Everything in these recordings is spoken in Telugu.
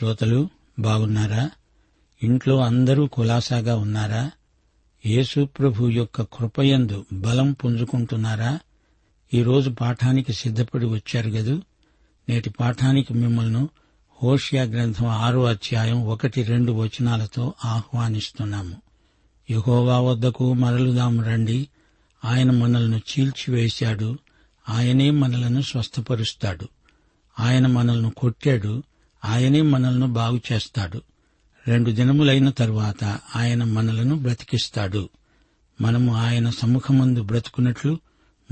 శ్రోతలు బాగున్నారా? ఇంట్లో అందరూ కులాసాగా ఉన్నారా? యేసు ప్రభు యొక్క కృపయందు బలం పుంజుకుంటున్నారా? ఈరోజు పాఠానికి సిద్ధపడి వచ్చారు గదు. నేటి పాఠానికి మిమ్మల్ని హోషియా గ్రంథం ఆరో అధ్యాయం ఒకటి రెండు వచనాలతో ఆహ్వానిస్తున్నాము. యహోవా వద్దకు మరలుదాము రండి. ఆయన మనల్ని చీల్చివేశాడు. ఆయనే మనలను స్వస్థపరుస్తాడు. ఆయన మనల్ని కొట్టాడు. ఆయనే మనల్ని బాగు చేస్తాడు. రెండు దినములైన తరువాత ఆయన మనలను బ్రతికిస్తాడు. మనము ఆయన సముఖమందు బ్రతుకున్నట్లు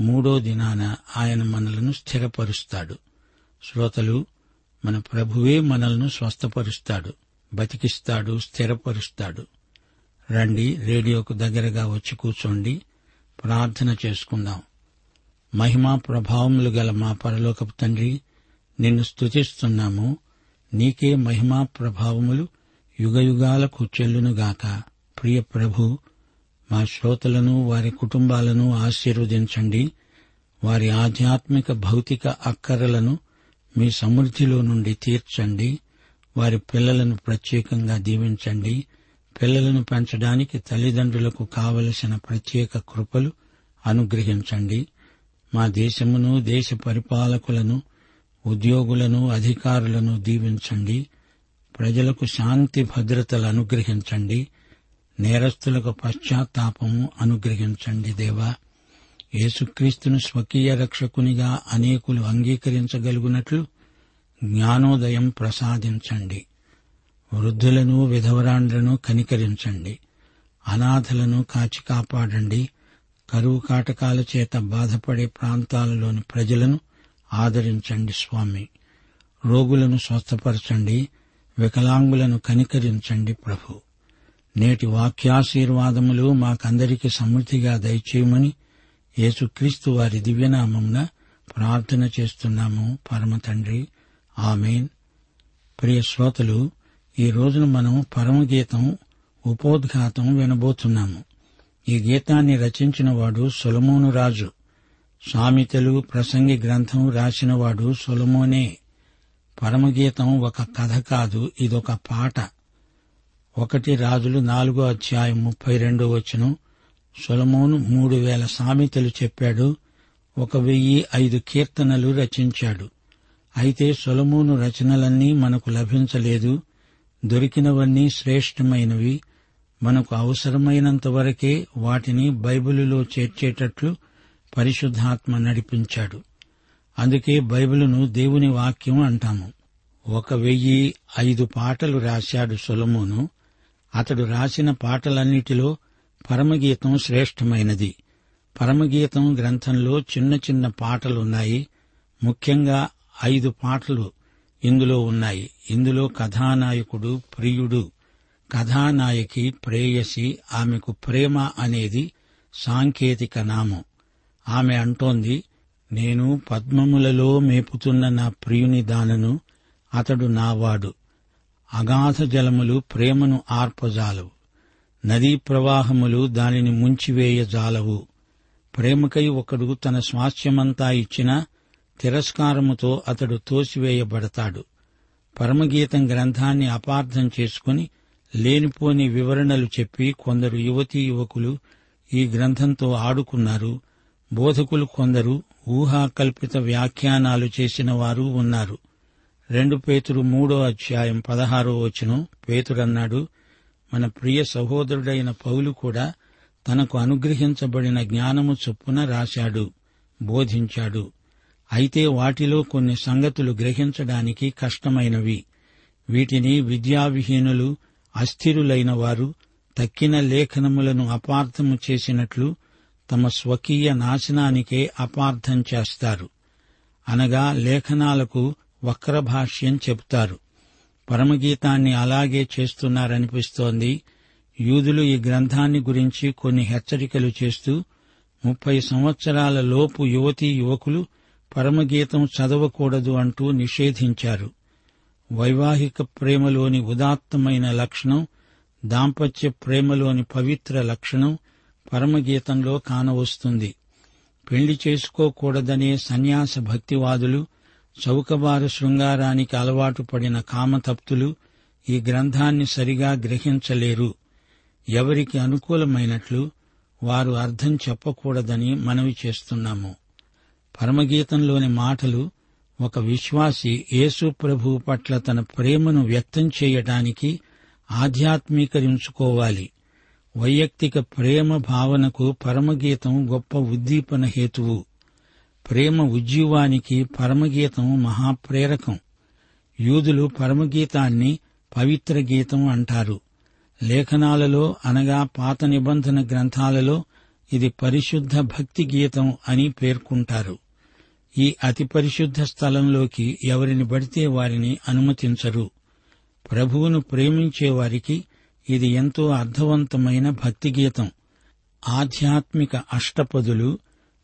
మూడో దినాన ఆయన మనలను స్థిరపరుస్తాడు. శ్రోతలు మన ప్రభువే మనల్ని స్వస్థపరుస్తాడు బతికిస్తాడు స్థిరపరుస్తాడు. రండి రేడియోకు దగ్గరగా వచ్చి కూర్చోండి ప్రార్థన చేసుకుందాం. మహిమా ప్రభావములు గల మా పరలోకపు తండ్రి నిన్ను స్తుతిస్తున్నాము. నీకే మహిమా ప్రభావములు యుగయుగాలకు చెల్లునుగాక. ప్రియ ప్రభు మా శ్రోతలను వారి కుటుంబాలను ఆశీర్వదించండి. వారి ఆధ్యాత్మిక భౌతిక అక్కరలను మీ సమృద్ధిలో నుండి తీర్చండి. వారి పిల్లలను ప్రత్యేకంగా దీవించండి. పిల్లలను పెంచడానికి తల్లిదండ్రులకు కావలసిన ప్రత్యేక కృపలు అనుగ్రహించండి. మా దేశమును దేశ పరిపాలకులను ఉద్యోగులను అధికారులను దీవించండి. ప్రజలకు శాంతి భద్రతలు అనుగ్రహించండి. నేరస్తులకు పశ్చాత్తాపము అనుగ్రహించండి దేవా. యేసుక్రీస్తును స్వకీయ రక్షకునిగా అనేకులు అంగీకరించగలుగునట్లు జ్ఞానోదయం ప్రసాదించండి. వృద్ధులను విధవరాండ్లను కనికరించండి. అనాథలను కాచి కాపాడండి కరువు కాటకాల చేత బాధపడే ప్రాంతాలలోని ప్రజలను ఆదరించండి స్వామి. రోగులను స్వస్థపరచండి వికలాంగులను కనికరించండి ప్రభు. నేటి వాక్యాశీర్వాదములు మాకందరికి సమృద్ధిగా దయచేయమని యేసుక్రీస్తు వారి దివ్యనామంన ప్రార్థన చేస్తున్నాము. పరమ తండ్రి ఆమెన్. ప్రియ శ్రోతలు ఈ రోజున మనం పరమగీతం ఉపోద్ఘాతం వినబోతున్నాము. ఈ గీతాన్ని రచించిన వాడు సొలమోను రాజు. సామెతలు ప్రసంగి గ్రంథం రాసినవాడు సొలమోనే. పరమగీతం ఒక కథ కాదు ఇదొక పాట. ఒకటి రాజులు నాలుగో అధ్యాయం ముప్పై రెండో వచనం. సొలమోను మూడు వేల సామెతలు చెప్పాడు ఒక వెయ్యి ఐదు కీర్తనలు రచించాడు. అయితే సొలమోను రచనలన్నీ మనకు లభించలేదు దొరికినవన్నీ శ్రేష్టమైనవి. మనకు అవసరమైనంత వరకే వాటిని బైబిలులో చేర్చేటట్లు పరిశుద్ధాత్మ నడిపించాడు. అందుకే బైబిలును దేవుని వాక్యం అంటాము. ఒక వెయ్యి ఐదు పాటలు రాశాడు సొలమోను. అతడు రాసిన పాటలన్నిటిలో పరమగీతం శ్రేష్టమైనది. పరమగీతం గ్రంథంలో చిన్న చిన్న పాటలున్నాయి. ముఖ్యంగా ఐదు పాటలు ఇందులో ఉన్నాయి. ఇందులో కథానాయకుడు ప్రియుడు కథానాయకి ప్రేయసి ఆమెకు ప్రేమ అనేది సాంకేతిక నామం. ఆమె అంటోంది నేను పద్మములలో మేపుతున్న నా ప్రియుని దానను అతడు నావాడు. అగాధ జలములు ప్రేమను ఆర్పజాలవు. నదీ ప్రవాహములు దానిని ముంచివేయజాలవు. ప్రేమకై ఒకడు తన స్వాస్థ్యమంతా ఇచ్చినా తిరస్కారముతో అతడు తోసివేయబడతాడు. పరమగీతం గ్రంథాన్ని అపార్థం చేసుకుని లేనిపోని వివరణలు చెప్పి కొందరు యువతీ యువకులు ఈ గ్రంథంతో ఆడుకున్నారు. బోధకులు కొందరు ఊహాకల్పిత వ్యాఖ్యానాలు చేసిన వారు ఉన్నారు. రెండు పేతురు మూడో అధ్యాయం పదహారో వచనం పేతురన్నాడు మన ప్రియ సహోదరుడైన పౌలు కూడా తనకు అనుగ్రహించబడిన జ్ఞానము చొప్పున రాశాడు బోధించాడు. అయితే వాటిలో కొన్ని సంగతులు గ్రహించడానికి కష్టమైనవి. వీటిని విద్యావిహీనులు అస్థిరులైన వారు తక్కిన లేఖనములను అపార్థము చేసినట్లు తమ స్వకీయ నాశనానికే అపార్థం చేస్తారు. అనగా లేఖనాలకు వక్రభాష్యం చెబుతారు. పరమగీతాన్ని అలాగే చేస్తున్నారనిపిస్తోంది. యూదులు ఈ గ్రంథాన్ని గురించి కొన్ని హెచ్చరికలు చేస్తూ ముప్పై సంవత్సరాల లోపు యువతీ యువకులు పరమగీతం చదవకూడదు అంటూ నిషేధించారు. వైవాహిక ప్రేమలోని ఉదాత్తమైన లక్షణం దాంపత్య ప్రేమలోని పవిత్ర లక్షణం పరమగీతంలో కానవస్తుంది. పెళ్ళి చేసుకోకూడదనే సన్యాస భక్తివాదులు చౌకబారు శృంగారానికి అలవాటు పడిన కామతప్తులు ఈ గ్రంథాన్ని సరిగా గ్రహించలేరు. ఎవరికి అనుకూలమైనట్లు వారు అర్థం చెప్పకూడదని మనవి చేస్తున్నాము. పరమగీతంలోని మాటలు ఒక విశ్వాసి యేసు పట్ల తన ప్రేమను వ్యక్తం చేయడానికి ఆధ్యాత్మీకరించుకోవాలి. వైయక్తిక ప్రేమ భావనకు పరమగీతం గొప్ప ఉద్దీపన హేతువు. ప్రేమ ఉజ్జీవానికి పరమగీతం మహాప్రేరకం. యూదులు పరమగీతాన్ని పవిత్ర గీతం అంటారు. లేఖనాలలో అనగా పాత నిబంధన గ్రంథాలలో ఇది పరిశుద్ధ భక్తి గీతం అని పేర్కొంటారు. ఈ అతి పరిశుద్ధ స్థలంలోకి ఎవరిని పడితే వారిని అనుమతించరు. ప్రభువును ప్రేమించే వారికి ఇది ఎంతో అర్థవంతమైన భక్తి గీతం ఆధ్యాత్మిక అష్టపదులు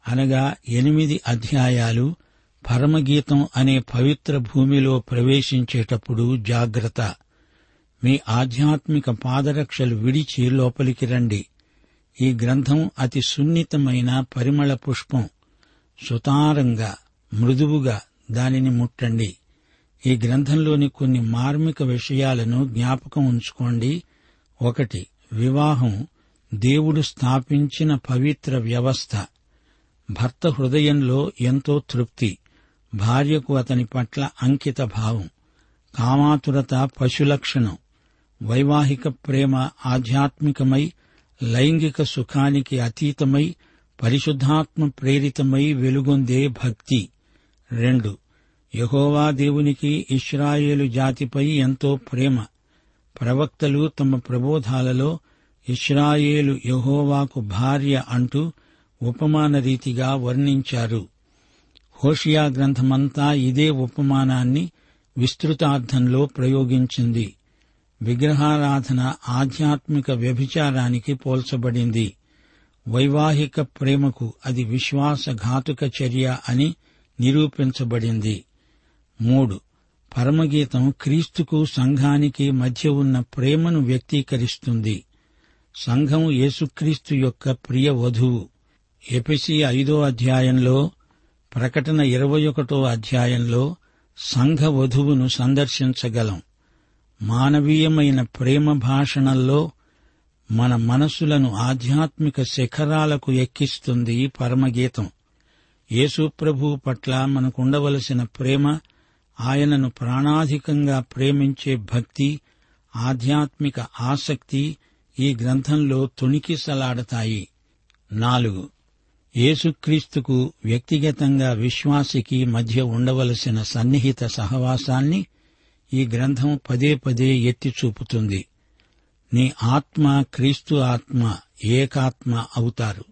అనగా ఎనిమిది అధ్యాయాలు పరమగీతం అనే పవిత్ర భూమిలో ప్రవేశించేటప్పుడు జాగ్రత్త. మీ ఆధ్యాత్మిక పాదరక్షలు విడిచి లోపలికి రండి. ఈ గ్రంథం అతి సున్నితమైన పరిమళ పుష్పం. సుతారంగా మృదువుగా దానిని ముట్టండి. ఈ గ్రంథంలోని కొన్ని మార్మిక విషయాలను జ్ఞాపకం ఉంచుకోండి. ఒకటి వివాహం దేవుడు స్థాపించిన పవిత్ర వ్యవస్థ. భర్త హృదయంలో ఎంతో తృప్తి. భార్యకు అతని పట్ల అంకిత భావం. కామాతురత పశులక్షణం వైవాహిక ప్రేమ ఆధ్యాత్మికమై లైంగిక సుఖానికి అతీతమై పరిశుద్ధాత్మ ప్రేరితమై వెలుగొందే భక్తి. రెండు యహోవా దేవునికి ఇస్రాయేలు జాతిపై ఎంతో ప్రేమ. ప్రవక్తలు తమ ప్రబోధాలలో ఇస్రాయేలు యహోవాకు భార్య అంటూ ఉపమాన రీతిగా వర్ణించారు. హోషియా గ్రంథమంతా ఇదే ఉపమానాన్ని విస్తృతార్థంలో ప్రయోగించింది. విగ్రహారాధన ఆధ్యాత్మిక వ్యభిచారానికి పోల్చబడింది. వైవాహిక ప్రేమకు అది విశ్వాసఘాతుక చర్య అని నిరూపించబడింది. మూడు పరమగీతం క్రీస్తుకు సంఘానికి మధ్య ఉన్న ప్రేమను వ్యక్తీకరిస్తుంది. సంఘం యేసుక్రీస్తు యొక్క ప్రియ వధువు. ఎపిసి ఐదో అధ్యాయంలో ప్రకటన ఇరవై ఒకటో అధ్యాయంలో సంఘ వధువును సందర్శించగలం. మానవీయమైన ప్రేమ భాషణల్లో మన మనసులను ఆధ్యాత్మిక శిఖరాలకు ఎక్కిస్తుంది పరమగీతం. యేసుప్రభు పట్ల మనకుండవలసిన ప్రేమ ఆయనను ప్రాణాధికంగా ప్రేమించే భక్తి ఆధ్యాత్మిక ఆసక్తి ఈ గ్రంథంలో తొణికిసలాడతాయి. నాలుగు. యేసుక్రీస్తుకు వ్యక్తిగతంగా విశ్వాసికి మధ్య ఉండవలసిన సన్నిహిత సహవాసాన్ని ఈ గ్రంథం పదే పదే ఎత్తి చూపుతుంది. నీ ఆత్మ క్రీస్తు ఆత్మ ఏకాత్మ అవుతారు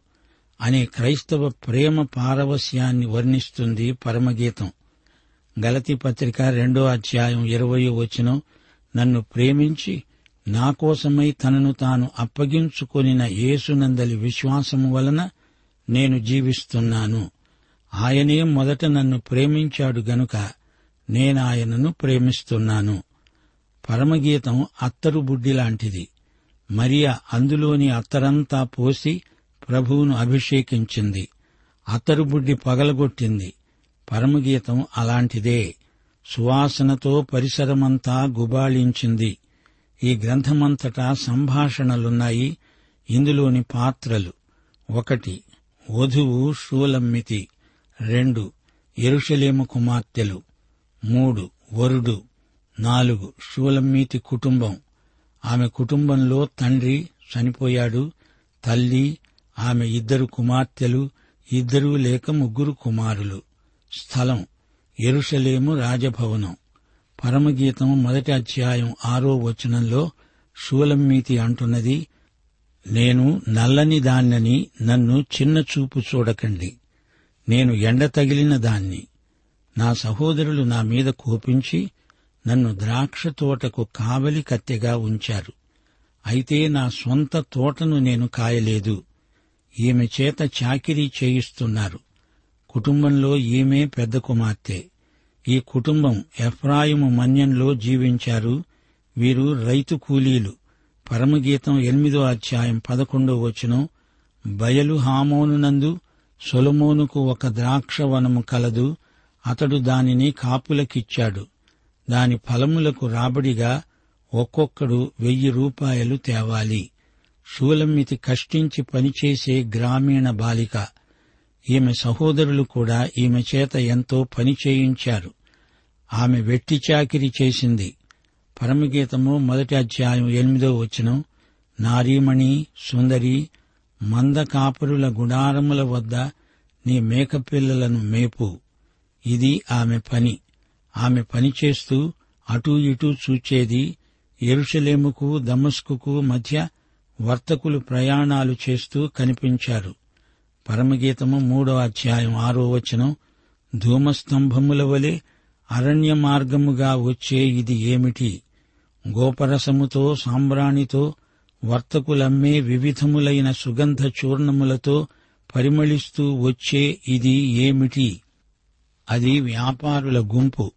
అనే క్రైస్తవ ప్రేమ పారవస్యాన్ని వర్ణిస్తుంది పరమగీతం. గలతి పత్రిక రెండో అధ్యాయం ఇరవయో వచనం నన్ను ప్రేమించి నా కోసమై తనను తాను అప్పగించుకొనిన యేసునందలి విశ్వాసము వలన నేను జీవిస్తున్నాను. ఆయనే మొదట నన్ను ప్రేమించాడు గనుక నేనాయనను ప్రేమిస్తున్నాను. పరమగీతం అత్తరు బుడ్డి లాంటిది. మరియా అందులోని అత్తరంతా పోసి ప్రభువును అభిషేకించింది. అత్తరు బుడ్డి పగలగొట్టింది. పరమగీతం అలాంటిదే. సువాసనతో పరిసరమంతా గుబాళించింది. ఈ గ్రంథమంతటా సంభాషణలున్నాయి. ఇందులోని పాత్రలు ఒకటి వధువు షూలమ్మితి. రెండు ఎరుషలేము కుమార్తెలు. మూడు వరుడు. నాలుగు షూలమ్మీతి కుటుంబం. ఆమె కుటుంబంలో తండ్రి చనిపోయాడు. తల్లి ఆమె ఇద్దరు కుమార్తెలు ఇద్దరు లేక ముగ్గురు కుమారులు. స్థలం. ఎరుషలేము రాజభవనం. పరమగీతం మొదటి అధ్యాయం ఆరో వచనంలో శూలమ్మీతి అంటున్నది నేను నల్లని దాన్నని నన్ను చిన్న చూపు చూడకండి. నేను ఎండ తగిలిన దాన్ని. నా సహోదరులు నా మీద కోపించి నన్ను ద్రాక్ష తోటకు కావలి కత్తెగా ఉంచారు. అయితే నా స్వంత తోటను నేను కాయలేదు. ఈమె చేత చాకిరీ చేయిస్తున్నారు. కుటుంబంలో ఈమె పెద్ద కుమార్తె. ఈ కుటుంబం ఎఫ్రాయిము మన్యంలో జీవించారు. వీరు రైతు కూలీలు. పరమగీతం ఎనిమిదో అధ్యాయం పదకొండో వచనం. బయలు హామోనునందు సొలమోనుకు ఒక ద్రాక్షవనము కలదు. అతడు దానిని కాపులకిచ్చాడు. దాని ఫలములకు రాబడిగా ఒక్కొక్కడు వెయ్యి రూపాయలు తేవాలి. షూలమ్మితి కష్టించి పనిచేసే గ్రామీణ బాలిక. ఈమె సహోదరులు కూడా ఈమె చేత ఎంతో పని చేయించారు. ఆమె వెట్టి చాకిరి చేసింది. పరమగీతము మొదటి అధ్యాయం ఎనిమిదో వచనం. నారీమణి సుందరి మంద కాపురుల గుడారముల వద్ద నీ మేకపిల్లలను మేపు. ఇది ఆమె పని. ఆమె పనిచేస్తూ అటూ ఇటూ చూచేది ఎరుషలేముకు దమస్కుకు మధ్య వర్తకులు ప్రయాణాలు చేస్తూ కనిపించారు. పరమగీతము మూడో అధ్యాయం ఆరో వచనం. ధూమస్తంభముల వలె అరణ్య మార్గముగా వచ్చే ఇది ఏమిటి? గోపరసముతో సాంబ్రాణితో వర్తకులమ్మే వివిధములైన సుగంధ చూర్ణములతో పరిమళిస్తూ వచ్చే ఇది ఏమిటి? అది వ్యాపారుల గుంపు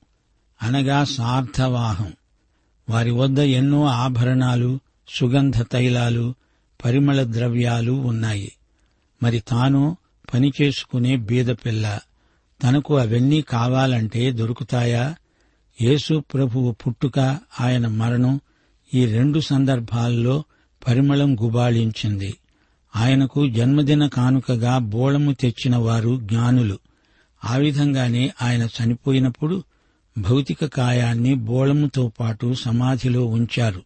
అనగా సార్థవాహం. వారి వద్ద ఎన్నో ఆభరణాలు సుగంధ తైలాలు పరిమళ ద్రవ్యాలు ఉన్నాయి. మరి తాను పనిచేసుకునే బీదపిల్ల తనకు అవన్నీ కావాలంటే దొరుకుతాయా? యేసు ప్రభువు పుట్టుక ఆయన మరణం ఈ రెండు సందర్భాల్లో పరిమళం గుబాళించింది. ఆయనకు జన్మదిన కానుకగా బోళము తెచ్చిన వారు జ్ఞానులు. ఆ విధంగానే ఆయన చనిపోయినప్పుడు భౌతిక కాయాన్ని బోళముతో పాటు సమాధిలో ఉంచారు.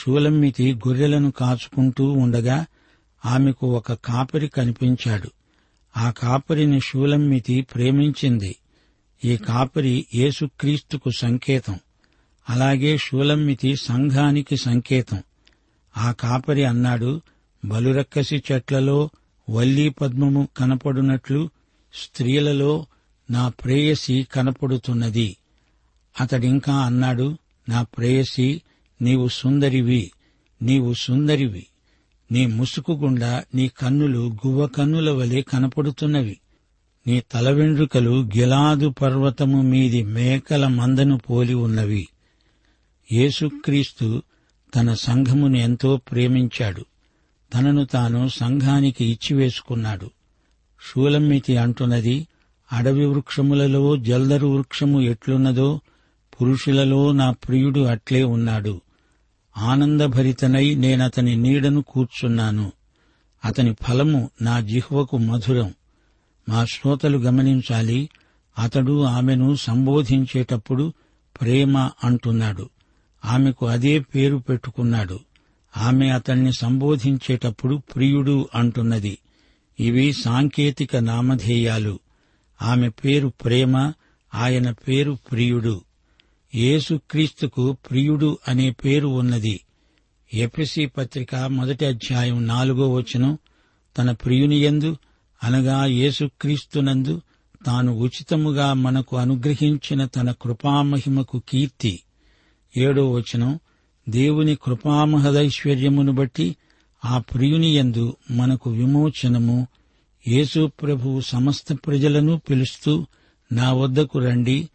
షూలమ్మితి గొర్రెలను కాచుకుంటూ ఉండగా ఆమెకు ఒక కాపరి కనిపించాడు. ఆ కాపరిని షూలమ్మితి ప్రేమించింది. ఈ కాపరి యేసుక్రీస్తుకు సంకేతం. అలాగే షూలమ్మితి సంఘానికి సంకేతం. ఆ కాపరి అన్నాడు బలురక్కసి చెట్లలో వల్లీ పద్మము కనపడునట్లు స్త్రీలలో నా ప్రేయసి కనపడుతున్నది. అతడింకా అన్నాడు నా ప్రేయసి నీవు సుందరివి నీవు సుందరివి. నీ ముసుకు గుండా నీ కన్నులు గువ్వ కన్నుల వలె కనపడుతున్నవి. నీ తల వెండ్రుకలు గిలాదు పర్వతము మీది మేకల మందను పోలి ఉన్నవి. యేసుక్రీస్తు తన సంఘమును ఎంతో ప్రేమించాడు. తనను తాను సంఘానికి ఇచ్చివేసుకున్నాడు. షూలమ్మితి అంటున్నది అడవి వృక్షములలో జల్దరు వృక్షము ఎట్లున్నదో పురుషులలో నా ప్రియుడు అట్లే ఉన్నాడు. ఆనందభరితనై నేనతని నీడను కూర్చున్నాను. అతని ఫలము నా జిహ్వకు మధురం. మా శ్రోతలు గమనించాలి అతడు ఆమెను సంబోధించేటప్పుడు ప్రేమ అంటున్నాడు. ఆమెకు అదే పేరు పెట్టుకున్నాడు. ఆమె అతన్ని సంబోధించేటప్పుడు ప్రియుడు అంటున్నది. ఇవి సాంకేతిక నామధేయాలు. ఆమె పేరు ప్రేమ ఆయన పేరు ప్రియుడు. యేసుక్రీస్తుకు ప్రియుడు అనే పేరు ఉన్నది. ఎపిసి పత్రిక మొదటి అధ్యాయం నాలుగో వచనం తన ప్రియునియందు అనగా యేసుక్రీస్తునందు తాను ఉచితముగా మనకు అనుగ్రహించిన తన కృపామహిమకు కీర్తి. ఏడో వచనం దేవుని కృపామహదైశ్వర్యమును బట్టి ఆ ప్రియునియందు మనకు విమోచనము. యేసు ప్రభువు సమస్త ప్రజలను పిలుస్తూ నా వద్దకు రండి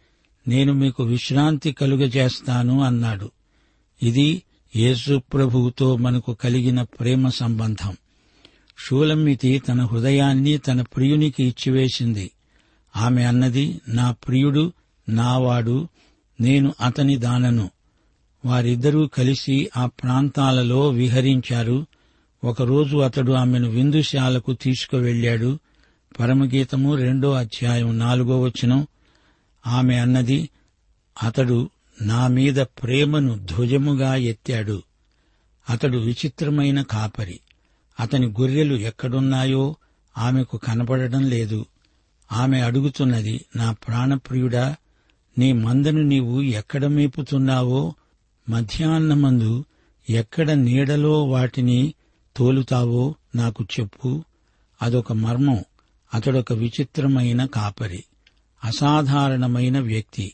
నేను మీకు విశ్రాంతి కలుగజేస్తాను అన్నాడు. ఇది యేసు ప్రభువుతో మనకు కలిగిన ప్రేమ సంబంధం. షూలమ్మితి తన హృదయాన్ని తన ప్రియునికి ఇచ్చివేసింది. ఆమె అన్నది నా ప్రియుడు నావాడు నేను అతని దానను. వారిద్దరూ కలిసి ఆ ప్రాంతాలలో విహరించారు. ఒకరోజు అతడు ఆమెను విందుశాలకు తీసుకువెళ్ళాడు పరమగీతము రెండో అధ్యాయం నాలుగో వచనం ఆమె అన్నది అతడు నా మీద ప్రేమను ధ్వజముగా ఎత్తాడు. అతడు విచిత్రమైన కాపరి. అతని గొర్రెలు ఎక్కడున్నాయో ఆమెకు కనపడడం లేదు. ఆమె అడుగుతున్నది నా ప్రాణప్రియుడా నీ మందను నీవు ఎక్కడ మేపుతున్నావో? మధ్యాహ్నమందు ఎక్కడ నీడలో వాటిని తోలుతావో నాకు చెప్పు. అదొక మర్మం. అతడొక విచిత్రమైన కాపరి. అసాధారణమైన వ్యక్తి.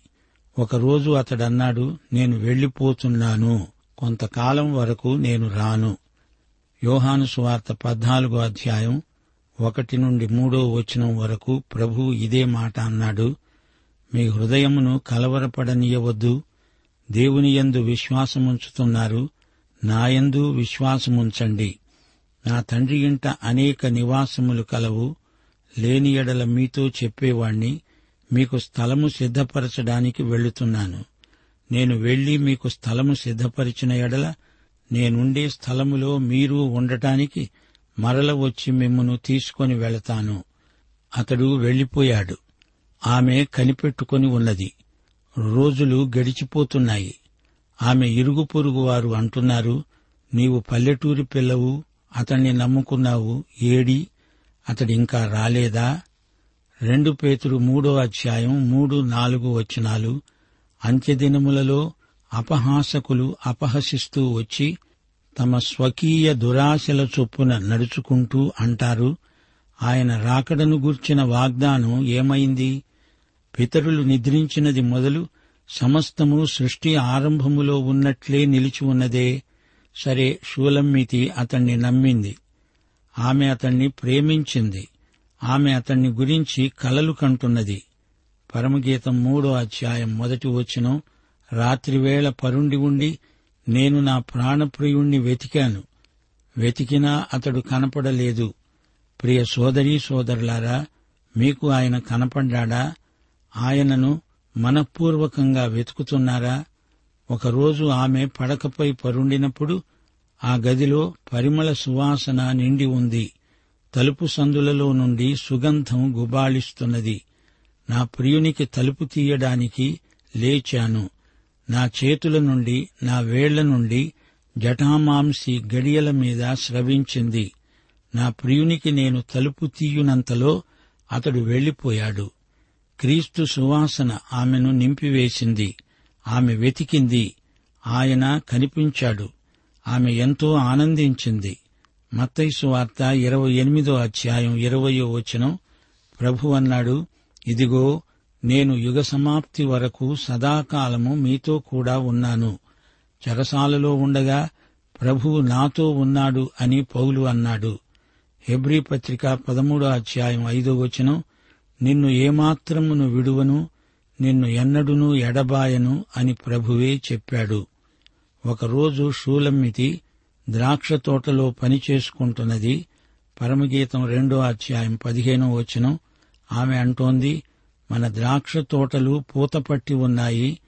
ఒకరోజు అతడన్నాడు నేను వెళ్ళిపోతున్నాను కొంతకాలం వరకు నేను రాను. యోహాను సువార్త పద్నాలుగో అధ్యాయం ఒకటి నుండి మూడో వచనం వరకు ప్రభు ఇదే మాట అన్నాడు మీ హృదయమును కలవరపడనీయవద్దు. దేవుని యందు విశ్వాసముంచుతున్నారు. నాయందు విశ్వాసముంచండి. నా తండ్రి ఇంట అనేక నివాసములు కలవు. లేని ఎడల మీతో చెప్పేవాణ్ణి. మీకు స్థలము సిద్ధపరచడానికి వెళుతున్నాను నేను వెళ్ళి మీకు స్థలము సిద్ధపరిచిన ఎడల నేనుండే స్థలములో మీరు ఉండటానికి మరల వచ్చి మిమ్మను తీసుకొని వెళతాను. అతడు వెళ్ళిపోయాడు ఆమె కనిపెట్టుకొని ఉన్నది. రోజులు గడిచిపోతున్నాయి. ఆమె ఇరుగు పొరుగు వారు అంటున్నారు నీవు పల్లెటూరి పిల్లవు అతన్ని నమ్ముకున్నావు ఏడి అతడింకా రాలేదా? రెండు పేతురు మూడో అధ్యాయం మూడు నాలుగు వచనాలు. అంత్యదినములలో అపహాసకులు అపహసిస్తూ వచ్చి తమ స్వకీయ దురాశల చొప్పున నడుచుకుంటూ అంటారు. ఆయన రాకడను గూర్చిన వాగ్దానం ఏమైంది? పితరులు నిద్రించినది మొదలు సమస్తము సృష్టి ఆరంభములో ఉన్నట్లే నిలిచి ఉన్నదే. సరే షూలమ్మితి అతన్ని నమ్మింది. ఆమె అతన్ని ప్రేమించింది. ఆమె అతన్ని గురించి కలలు కంటున్నది. పరమగీతం మూడో అధ్యాయం మొదటి వచనం రాత్రివేళ పరుండి ఉండి నేను నా ప్రాణప్రియుణ్ణి వెతికాను. వెతికినా అతడు కనపడలేదు. ప్రియ సోదరీ సోదరులారా మీకు ఆయన కనపడ్డా ఆయనను మనఃపూర్వకంగా వెతుకుతున్నారా? ఒకరోజు ఆమె పడకపై పరుండినప్పుడు ఆ గదిలో పరిమళ సువాసన నిండి ఉంది. తలుపు సందులలో నుండి సుగంధం గుబాళిస్తున్నది. నా ప్రియునికి తలుపు తీయడానికి లేచాను. నా చేతుల నుండి నా వేళ్ళ నుండి జటామాంసి గడియల మీద స్రవించింది. నా ప్రియునికి నేను తలుపు తీయునంతలో అతడు వెళ్ళిపోయాడు క్రీస్తు సువాసన ఆమెను నింపివేసింది. ఆమె వెతికింది. ఆయన కనిపించాడు. ఆమె ఎంతో ఆనందించింది. మత్తైసు వార్త ఇరవై ఎనిమిదో అధ్యాయం ఇరవయో వచనం. ప్రభు అన్నాడు ఇదిగో నేను యుగ సమాప్తి వరకు సదాకాలము మీతో కూడా ఉన్నాను. చెరసాలలో ఉండగా ప్రభువు నాతో ఉన్నాడు అని పౌలు అన్నాడు. హెబ్రీ పత్రిక పదమూడో అధ్యాయం ఐదో వచనం నిన్ను ఏమాత్రమును విడువను నిన్ను ఎన్నడునూ ఎడబాయను అని ప్రభువే చెప్పాడు. ఒకరోజు షూలమ్మితి ద్రాక్ష తోటలో పని చేసుకుంటున్నది పరమగీతం రెండో అధ్యాయం పదిహేనో వచనం. ఆమె అంటోంది మన ద్రాక్ష తోటలు పూతపట్టి ఉన్నాయి.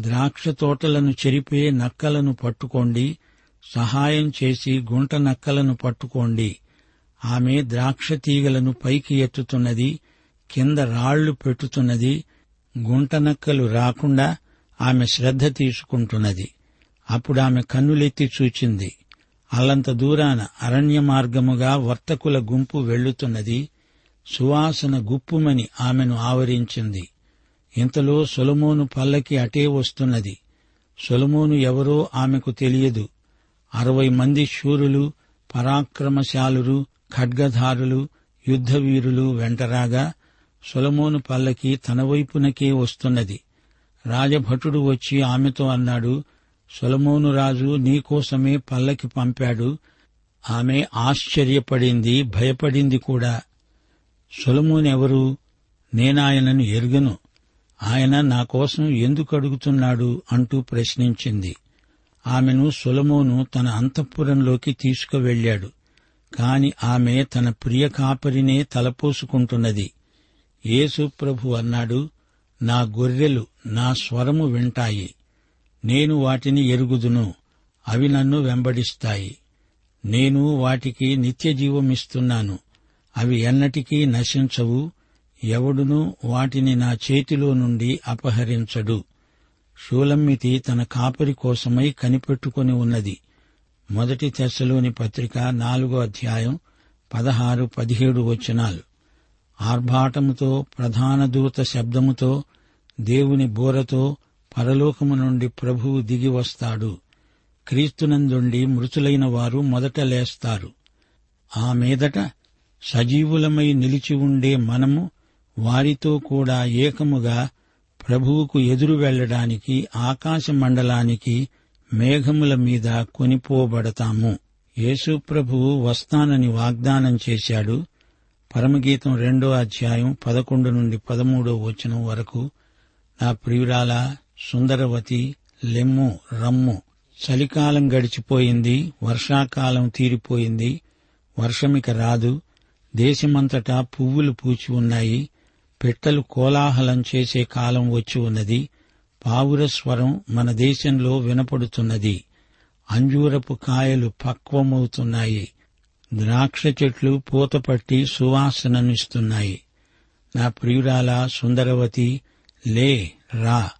ద్రాక్ష తోటలను చెరిపే నక్కలను పట్టుకోండి. సహాయం చేసి గుంట నక్కలను పట్టుకోండి. ఆమె ద్రాక్ష తీగలను పైకి ఎత్తుతున్నది కింద రాళ్ళు పెట్టుతున్నది గుంట నక్కలు రాకుండా ఆమె శ్రద్ధ తీసుకుంటున్నది. అప్పుడు ఆమె కన్నులెత్తి చూచింది అల్లంత దూరాన అరణ్య మార్గముగా వర్తకుల గుంపు వెళ్ళుతున్నది సువాసన గుప్పుమని ఆమెను ఆవరించింది. ఇంతలో సొలమోను పల్లకి అటే వస్తున్నది. సొలమోను ఎవరో ఆమెకు తెలియదు. అరవై మంది శూరులు పరాక్రమశాలురు ఖడ్గధారులు యుద్ధవీరులు వెంటరాగా సొలమోను పల్లకి తన వైపునకే వస్తున్నది. రాజభటుడు వచ్చి ఆమెతో అన్నాడు సొలమోను రాజు నీకోసమే పల్లకి పంపాడు. ఆమె ఆశ్చర్యపడింది భయపడింది కూడా. సొలమోనెవరు? నేనాయనను ఎరుగను. ఆయన నా కోసం ఎందుకు అడుగుతున్నాడు అంటూ ప్రశ్నించింది. ఆమెను సొలమోను తన అంతఃపురంలోకి తీసుకువెళ్ళాడు కాని ఆమె తన ప్రియ కాపరినే తలపోసుకుంటున్నది. యేసు ప్రభు అన్నాడు నా గొర్రెలు నా స్వరము వింటాయి. నేను వాటిని ఎరుగుదును. అవి నన్ను వెంబడిస్తాయి. నేను వాటికి నిత్యజీవమిస్తున్నాను. అవి ఎన్నటికీ నశించవు. ఎవడునూ వాటిని నా చేతిలో నుండి అపహరించడు. షూలమ్మితి తన కాపరి కోసమై కనిపెట్టుకుని ఉన్నది. మొదటి తెశలోని పత్రిక నాలుగో అధ్యాయం పదహారు పదిహేడు వచనాలు. ఆర్భాటముతో ప్రధాన దూత శబ్దముతో దేవుని బోరతో పరలోకము నుండి ప్రభువు దిగి వస్తాడు. క్రీస్తునందుండి మృతులైన వారు మొదట లేస్తారు. ఆ మీదట సజీవులమై నిలిచి ఉండే మనము వారితో కూడా ఏకముగా ప్రభువుకు ఎదురు వెళ్ళడానికి ఆకాశ మండలానికి మేఘముల మీద కొనిపోబడతాము. యేసు ప్రభువు వస్తానని వాగ్దానం చేశాడు. పరమగీతం రెండో అధ్యాయం పదకొండు నుండి పదమూడో వచనం వరకు. నా ప్రియురాల సుందరవతి లెమ్ము రమ్ము. చలికాలం గడిచిపోయింది వర్షాకాలం తీరిపోయింది వర్షమిక రాదు. దేశమంతటా పువ్వులు పూచి ఉన్నాయి పెట్టలు కోలాహలం చేసే కాలం వచ్చి ఉన్నది పావుర స్వరం మన దేశంలో వినపడుతున్నది. అంజూరపు కాయలు పక్వమవుతున్నాయి ద్రాక్ష చెట్లు పూతపట్టి సువాసననిస్తున్నాయి. నా ప్రియురాల సుందరవతి లే రా.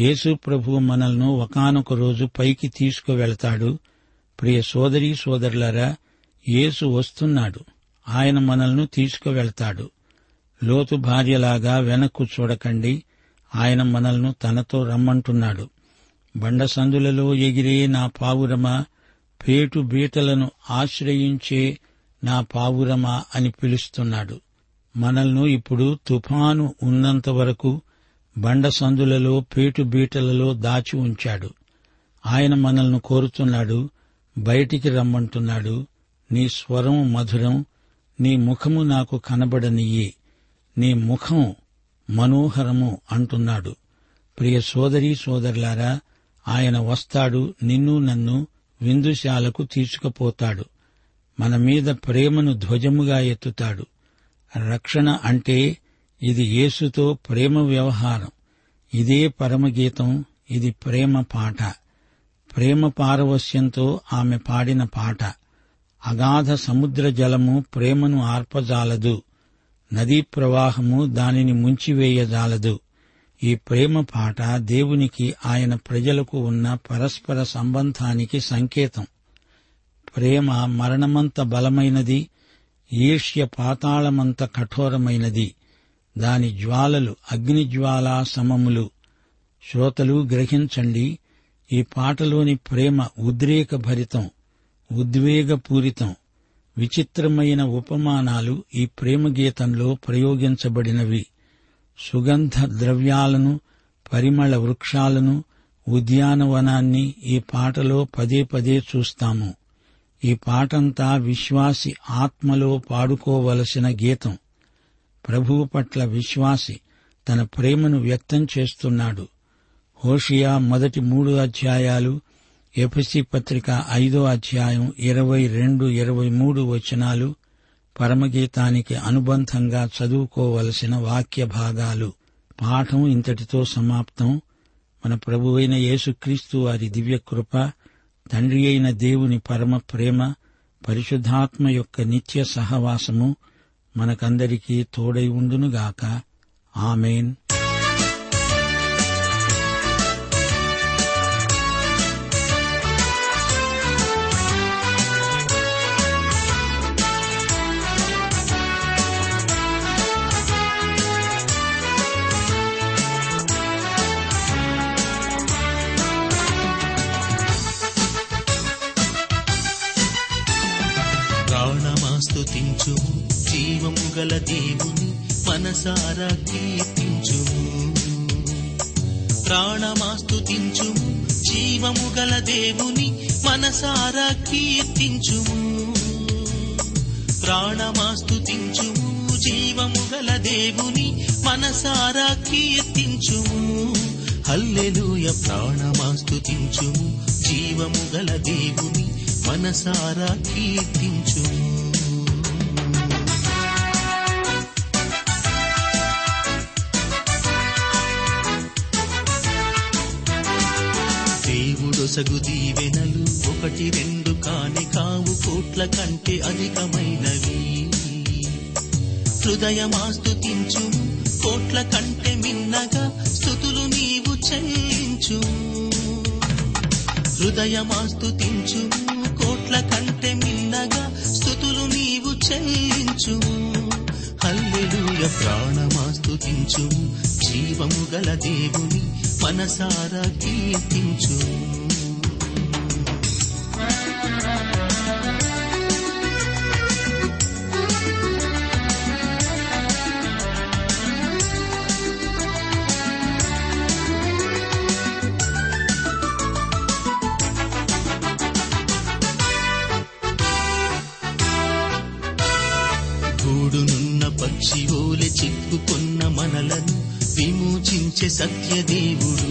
యేసు ప్రభు మనల్ను ఒకానొక రోజు పైకి తీసుకువెళతాడు. ప్రియ సోదరీ సోదరులరా యేసు వస్తున్నాడు. ఆయన మనల్ని తీసుకువెళతాడు. లోతు భార్యలాగా వెనక్కు చూడకండి. ఆయన మనల్ని తనతో రమ్మంటున్నాడు. బండ సందులలో ఎగిరే నా పావురమా పేటు బీటలను ఆశ్రయించే నా పావురమా అని పిలుస్తున్నాడు. మనల్ను ఇప్పుడు తుఫాను ఉన్నంత వరకు బండ సందులలో బీటలలో దాచి ఉంచాడు. ఆయన మనల్ని కోరుతున్నాడు బయటికి రమ్మంటున్నాడు. నీ స్వరం మధురం నీ ముఖము నాకు కనబడనియ్యి నీ ముఖం మనోహరము అంటున్నాడు. ప్రియ సోదరీ సోదరులారా ఆయన వస్తాడు నిన్ను నన్ను విందుశాలకు తీసుకుపోతాడు. మన మీద ప్రేమను ధ్వజముగా ఎత్తుతాడు. రక్షణ అంటే ఇది యేసుతో ప్రేమ వ్యవహారం. ఇదే పరమగీతం ఇది ప్రేమ పాట. ప్రేమ పారవస్యంతో ఆమె పాడిన పాట. అగాధ సముద్ర జలము ప్రేమను ఆర్పజాలదు. నదీ ప్రవాహము దానిని ముంచివేయజాలదు. ఈ ప్రేమ పాట దేవునికి ఆయన ప్రజలకు ఉన్న పరస్పర సంబంధానికి సంకేతం. ప్రేమ మరణమంత బలమైనది ఈర్ష్య పాతాళమంత కఠోరమైనది. దాని జ్వాలలు అగ్నిజ్వాలా సమములు శ్రోతలు గ్రహించండి ఈ పాటలోని ప్రేమ ఉద్రేకభరితం ఉద్వేగపూరితం. విచిత్రమైన ఉపమానాలు ఈ ప్రేమ గీతంలో ప్రయోగించబడినవి. సుగంధ ద్రవ్యాలను పరిమళ వృక్షాలను ఉద్యానవనాన్ని ఈ పాటలో పదే పదే చూస్తాము. ఈ పాటంతా విశ్వాసి ఆత్మలో పాడుకోవలసిన గీతం. ప్రభువు పట్ల విశ్వాసి తన ప్రేమను వ్యక్తం చేస్తున్నాడు. హోషియా మొదటి మూడు అధ్యాయాలు ఎఫ్సి పత్రిక ఐదో అధ్యాయం ఇరవై రెండు ఇరవై మూడు వచనాలు పరమగీతానికి అనుబంధంగా చదువుకోవలసిన వాక్య భాగాలు. పాఠం ఇంతటితో సమాప్తం. మన ప్రభువైన యేసుక్రీస్తు వారి దివ్యకృప తండ్రి అయిన దేవుని పరమ ప్రేమ పరిశుద్ధాత్మ యొక్క నిత్య సహవాసము మనకందరికీ తోడై ఉండునుగాక. ఆమెన్. మనసారా కీర్తించుము. ప్రాణమాస్తుతించుము జీవము గల దేవుని మనసారా కీర్తించుము. ప్రాణమాస్తుతించుము జీవము గల దేవుని మనసారా కీర్తించుము. హల్లెలూయ ప్రాణమాస్తుతించుము జీవము గల దేవుని మనసారా కీర్తించుము. దేవుడొసగు దీవెనలు ఒకటి రెండు కాని కావు కోట్ల కంటే అధికమైనవి. హృదయమాస్తుతించు కోట్ల కంటే మిన్నగా స్థుతులు నీవు చెల్లించు హృదయమాస్తుతించు కోట్ల కంటే మిన్నగా స్థుతులు నీవు చెల్లించు హల్లెలూయ ప్రాణమాస్తుతించు జీవము గల దేవుని మనసారా కీర్తించు. సత్యదేవుడు.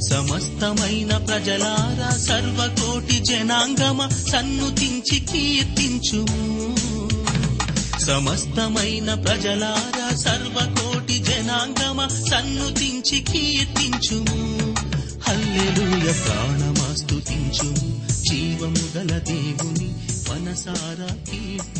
సమస్తమైన ప్రజలారా సర్వకోటి జనాంగమ సన్నుతించి కీర్తించు సమస్తమైన ప్రజలారా సర్వకోటి జనాంగమ సన్నుతించి కీర్తించుము. హల్లెలూయ ప్రాణమాస్తుతించుము జీవము గల దేవుని మనసారా కీర్తి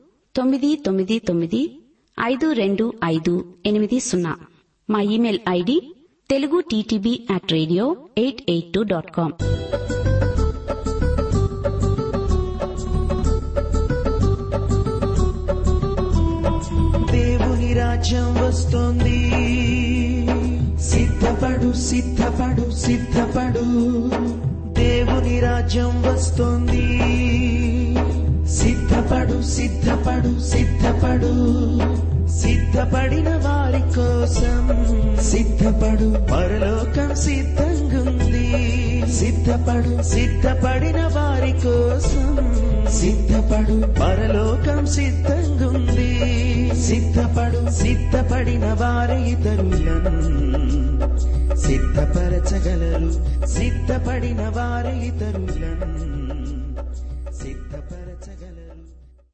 తొమ్మిది తొమ్మిది తొమ్మిది ఐదు రెండు ఐదు ఎనిమిది సున్నా. మా email ID Telugu TTV at radio eight eight two dot com. దేవుని రాజ్యం వస్తోంది. సిద్ధపడు సిద్ధపడు సిద్ధపడు. దేవుని రాజ్యం వస్తోంది. సిద్ధపడు సిద్ధపడు సిద్ధపడు. సిద్ధపడిన వారి కోసం సిద్ధపడు. పరలోకం సిద్ధంగుంది. సిద్ధపడు సిద్ధపడిన వారి కోసం సిద్ధపడు. పరలోకం సిద్ధంగుంది. సిద్ధపడు సిద్ధపడిన వారి ఇతరులను సిద్ధపరచగలరు. సిద్ధపడిన వారి ఇతరులను